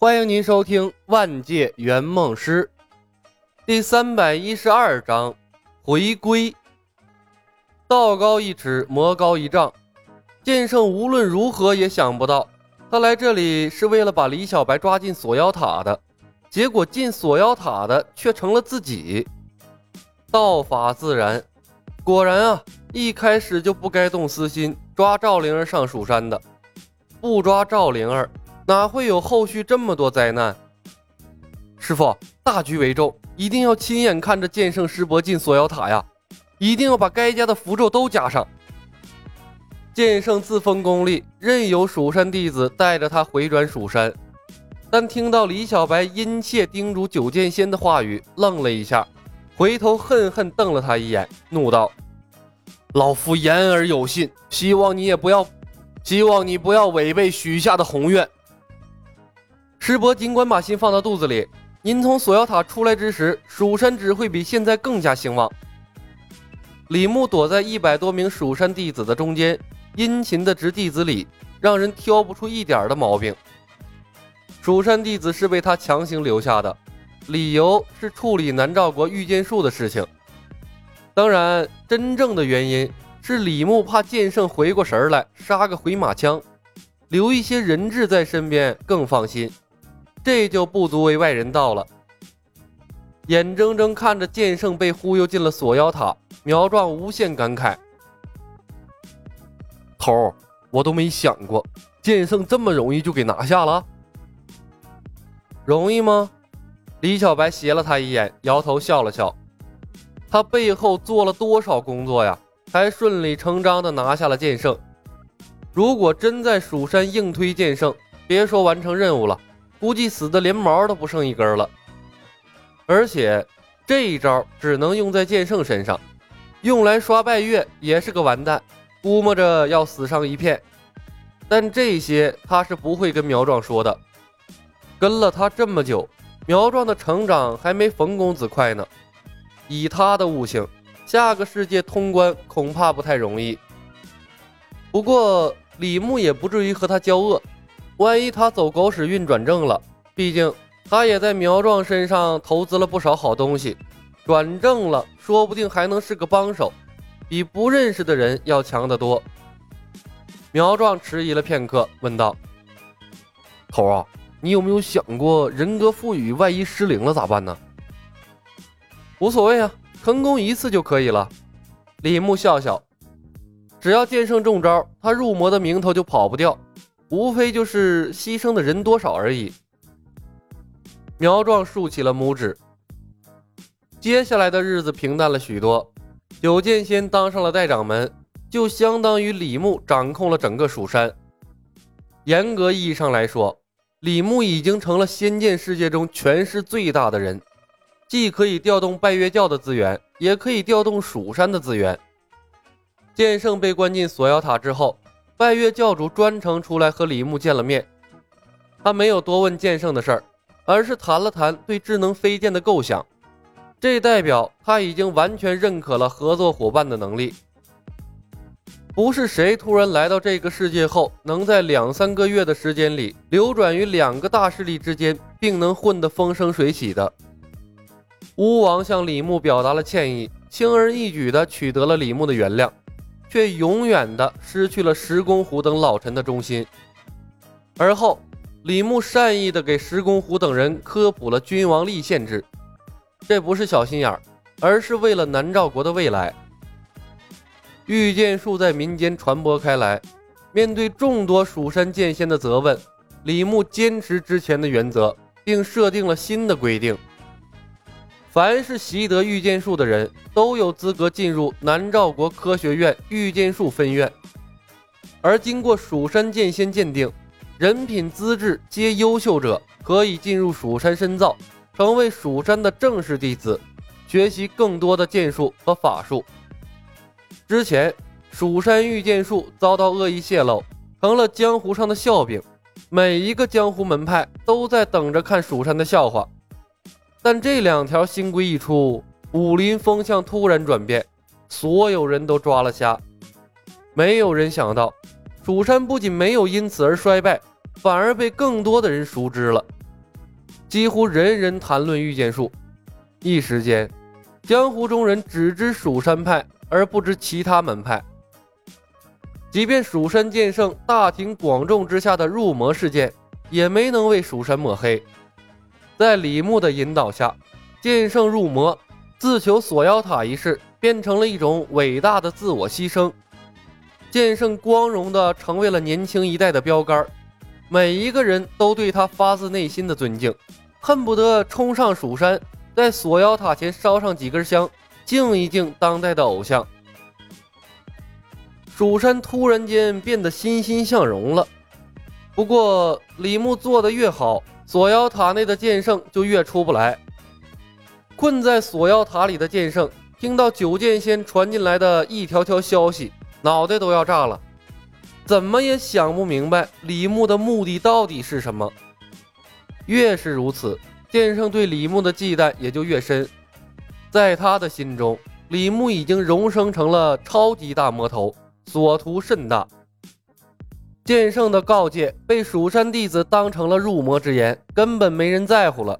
欢迎您收听《万界圆梦师》第三百一十二章回归。道高一尺，魔高一丈。剑圣无论如何也想不到，他来这里是为了把李小白抓进锁妖塔的，结果进锁妖塔的却成了自己。道法自然，果然啊，一开始就不该动私心，抓赵灵儿上蜀山的，不抓赵灵儿。哪会有后续这么多灾难？师傅，大局为重，一定要亲眼看着剑圣师伯进锁妖塔呀！一定要把该加的符咒都加上。剑圣自封功力，任由蜀山弟子带着他回转蜀山。但听到李小白殷切叮嘱九剑仙的话语，愣了一下，回头恨恨瞪了他一眼，怒道：“老夫言而有信，希望你也不要，希望你不要违背许下的宏愿。”师伯尽管把心放到肚子里，您从锁妖塔出来之时，蜀山只会比现在更加兴旺。李牧躲在一百多名蜀山弟子的中间，殷勤的执弟子礼，让人挑不出一点的毛病。蜀山弟子是被他强行留下的，理由是处理南诏国御剑术的事情。当然，真正的原因是李牧怕剑圣回过神来杀个回马枪，留一些人质在身边更放心。这就不足为外人道了。眼睁睁看着剑圣被忽悠进了锁妖塔，苗壮无限感慨：“头，我都没想过剑圣这么容易就给拿下了。容易吗？”李小白斜了他一眼，摇头笑了笑：“他背后做了多少工作呀，才顺理成章的拿下了剑圣。如果真在蜀山硬推剑圣，别说完成任务了。”估计死的连毛都不剩一根了，而且这一招只能用在剑圣身上，用来刷拜月也是个完蛋，估摸着要死上一片。但这些他是不会跟苗壮说的，跟了他这么久，苗壮的成长还没冯公子快呢。以他的悟性，下个世界通关恐怕不太容易。不过李牧也不至于和他交恶。万一他走狗屎运转正了，毕竟他也在苗壮身上投资了不少好东西，转正了，说不定还能是个帮手，比不认识的人要强得多。苗壮迟疑了片刻，问道：“头啊，你有没有想过人格赋予万一失灵了咋办呢？”无所谓啊，成功一次就可以了。李牧笑笑：“只要剑圣中招，他入魔的名头就跑不掉。”无非就是牺牲的人多少而已。苗壮竖起了拇指。接下来的日子平淡了许多。九剑仙当上了代掌门，就相当于李牧掌控了整个蜀山。严格意义上来说，李牧已经成了仙剑世界中权势最大的人，既可以调动拜月教的资源，也可以调动蜀山的资源。剑圣被关进锁妖塔之后。拜月教主专程出来和李牧见了面，他没有多问剑圣的事儿，而是谈了谈对智能飞剑的构想。这代表他已经完全认可了合作伙伴的能力。不是谁突然来到这个世界后，能在两三个月的时间里流转于两个大势力之间，并能混得风生水起的。巫王向李牧表达了歉意，轻而易举地取得了李牧的原谅。却永远的失去了石公虎等老臣的忠心。而后，李牧善意的给石公虎等人科普了君王立宪制，这不是小心眼儿，而是为了南诏国的未来。御剑术在民间传播开来，面对众多蜀山剑仙的责问，李牧坚持之前的原则，并设定了新的规定。凡是习得御剑术的人都有资格进入南诏国科学院御剑术分院，而经过蜀山剑仙鉴定，人品资质皆优秀者可以进入蜀山深造，成为蜀山的正式弟子，学习更多的剑术和法术。之前蜀山御剑术遭到恶意泄露，成了江湖上的笑柄，每一个江湖门派都在等着看蜀山的笑话。但这两条新规一出，武林风向突然转变，所有人都抓了瞎。没有人想到，蜀山不仅没有因此而衰败，反而被更多的人熟知了，几乎人人谈论御剑术。一时间，江湖中人只知蜀山派，而不知其他门派。即便蜀山剑圣大庭广众之下的入魔事件，也没能为蜀山抹黑。在李牧的引导下，剑圣入魔、自求锁妖塔一事变成了一种伟大的自我牺牲。剑圣光荣的成为了年轻一代的标杆，每一个人都对他发自内心的尊敬，恨不得冲上蜀山，在锁妖塔前烧上几根香，敬一敬当代的偶像。蜀山突然间变得欣欣向荣了。不过李牧做的越好。锁妖塔内的剑圣就越出不来。困在锁妖塔里的剑圣听到九剑仙传进来的一条条消息，脑袋都要炸了，怎么也想不明白李牧的目的到底是什么。越是如此，剑圣对李牧的忌惮也就越深。在他的心中，李牧已经荣升成了超级大魔头，所图甚大。剑圣的告诫被蜀山弟子当成了入魔之言，根本没人在乎了。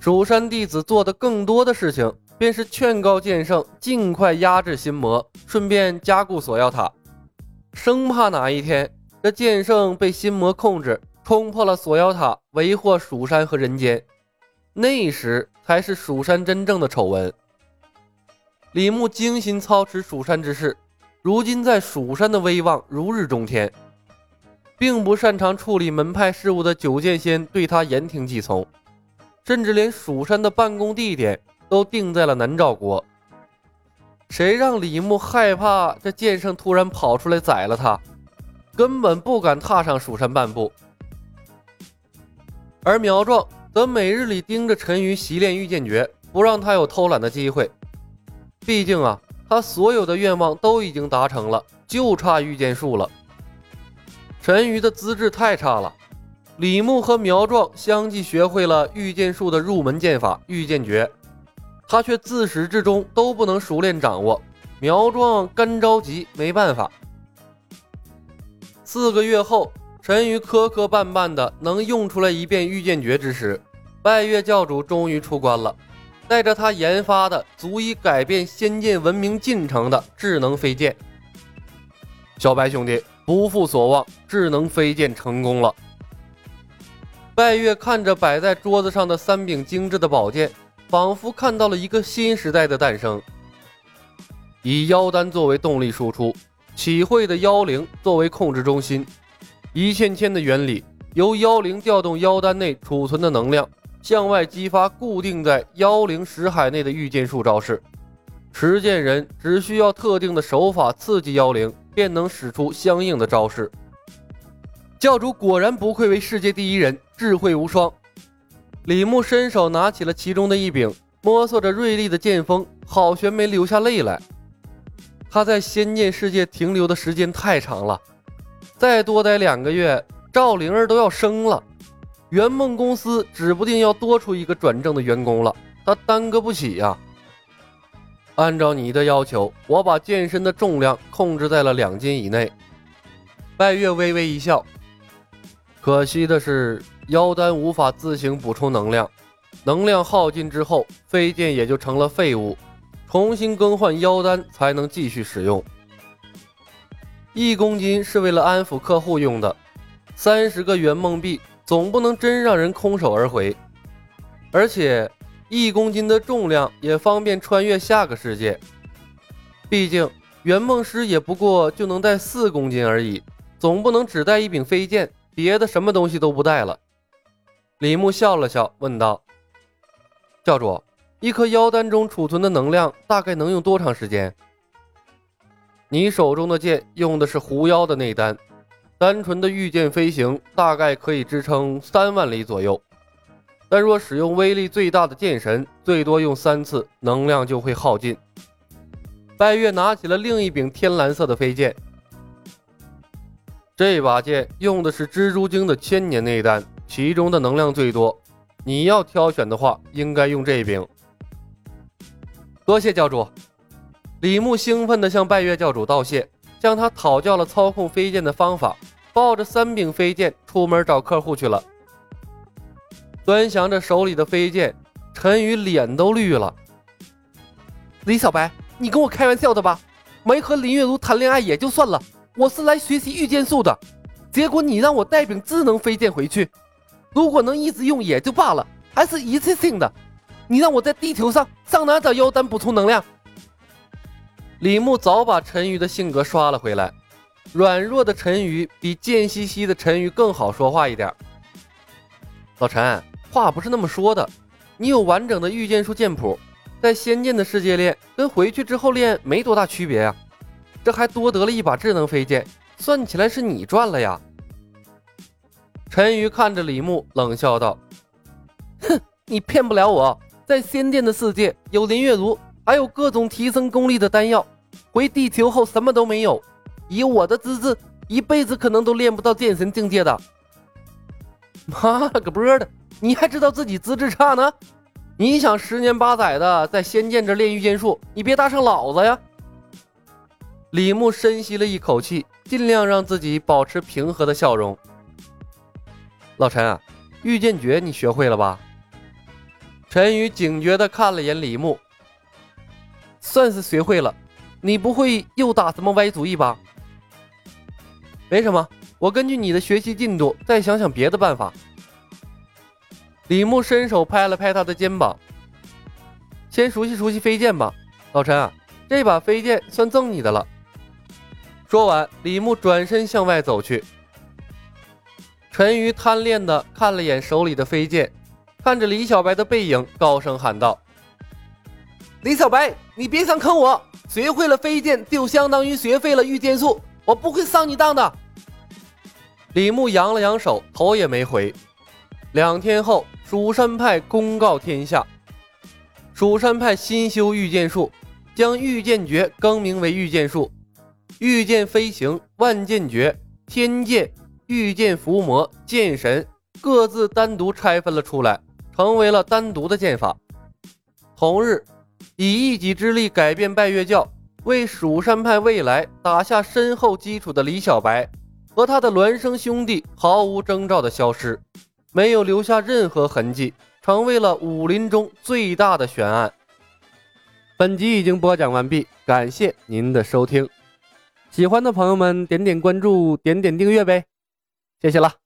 蜀山弟子做的更多的事情，便是劝告剑圣尽快压制心魔，顺便加固锁妖塔，生怕哪一天这剑圣被心魔控制，冲破了锁妖塔，为祸蜀山和人间。那时才是蜀山真正的丑闻。李牧精心操持蜀山之事，如今在蜀山的威望如日中天。并不擅长处理门派事务的九剑仙对他言听计从，甚至连蜀山的办公地点都定在了南诏国。谁让李牧害怕这剑圣突然跑出来宰了他，根本不敢踏上蜀山半步。而苗壮则每日里盯着陈鱼习练御剑诀，不让他有偷懒的机会。毕竟啊，他所有的愿望都已经达成了，就差御剑术了。陈鱼的资质太差了，李牧和苗壮相继学会了御剑术的入门剑法御剑诀，他却自始至终都不能熟练掌握。苗壮干着急，没办法。四个月后，陈鱼磕磕绊绊的能用出来一遍御剑诀之时，拜月教主终于出关了，带着他研发的足以改变仙剑文明进程的智能飞剑。小白兄弟。不负所望，智能飞剑成功了。拜月看着摆在桌子上的三柄精致的宝剑，仿佛看到了一个新时代的诞生。以妖丹作为动力输出，启慧的妖灵作为控制中心，一线牵的原理由妖灵调动妖丹内储存的能量，向外激发固定在妖灵识海内的御剑术招式。持剑人只需要特定的手法刺激妖灵。便能使出相应的招式。教主果然不愧为世界第一人，智慧无双。李牧伸手拿起了其中的一柄，摸索着锐利的剑锋，好悬没流下泪来。他在仙剑世界停留的时间太长了，再多待两个月，赵灵儿都要生了，圆梦公司指不定要多出一个转正的员工了，他耽搁不起呀。按照你的要求，我把剑身的重量控制在了两斤以内。拜月微微一笑。可惜的是，妖丹无法自行补充能量，能量耗尽之后，飞剑也就成了废物。重新更换妖丹才能继续使用。一公斤是为了安抚客户用的，三十个圆梦币总不能真让人空手而回，而且。一公斤的重量也方便穿越下个世界。毕竟圆梦师也不过就能带四公斤而已，总不能只带一柄飞剑，别的什么东西都不带了。李牧笑了笑，问道：“教主，一颗妖丹中储存的能量大概能用多长时间？你手中的剑用的是狐妖的内丹，单纯的御剑飞行大概可以支撑三万里左右。”但若使用威力最大的剑神，最多用三次，能量就会耗尽。拜月拿起了另一柄天蓝色的飞剑，这把剑用的是蜘蛛精的千年内丹，其中的能量最多。你要挑选的话，应该用这柄。多谢教主。李牧兴奋地向拜月教主道谢，向他讨教了操控飞剑的方法，抱着三柄飞剑出门找客户去了。端详着手里的飞剑，陈宇脸都绿了。李小白，你跟我开玩笑的吧？没和林月如谈恋爱也就算了，我是来学习御剑术的，结果你让我带柄智能飞剑回去，如果能一直用也就罢了，还是一次性的。你让我在地球上上哪找妖丹补充能量？李牧早把陈宇的性格刷了回来，软弱的陈宇比贱兮兮的陈宇更好说话一点。老陈，话不是那么说的，你有完整的御剑术剑谱。在仙剑的世界练，跟回去之后练没多大区别呀。这还多得了一把智能飞剑，算起来是你赚了呀。陈鱼看着李牧，冷笑道：“哼，你骗不了我。在仙剑的世界，有林月如，还有各种提升功力的丹药。回地球后什么都没有，以我的资质，一辈子可能都练不到剑神境界的。妈了个波的，你还知道自己资质差呢？”你想十年八载的在仙剑这练御剑术，你别搭上老子呀！李牧深吸了一口气，尽量让自己保持平和的笑容。老陈啊，御剑诀你学会了吧？陈宇警觉地看了眼李牧，算是学会了。你不会又打什么歪主意吧？没什么，我根据你的学习进度再想想别的办法。李牧伸手拍了拍他的肩膀，先熟悉熟悉飞剑吧，老陈啊，这把飞剑算赠你的了。说完，李牧转身向外走去。陈鱼贪恋的看了眼手里的飞剑，看着李小白的背影，高声喊道：“李小白，你别想坑我！学会了飞剑，就相当于学会了御剑术，我不会上你当的。”李牧扬了扬手，头也没回。两天后。蜀山派公告天下，蜀山派新修御剑术，将御剑诀更名为御剑术，御剑飞行、万剑诀、天剑、御剑伏魔、剑神各自单独拆分了出来，成为了单独的剑法。同日，以一己之力改变拜月教，为蜀山派未来打下深厚基础的李小白和他的孪生兄弟毫无征兆的消失。没有留下任何痕迹，成为了武林中最大的悬案。本集已经播讲完毕，感谢您的收听。喜欢的朋友们点点关注，点点订阅呗，谢谢了。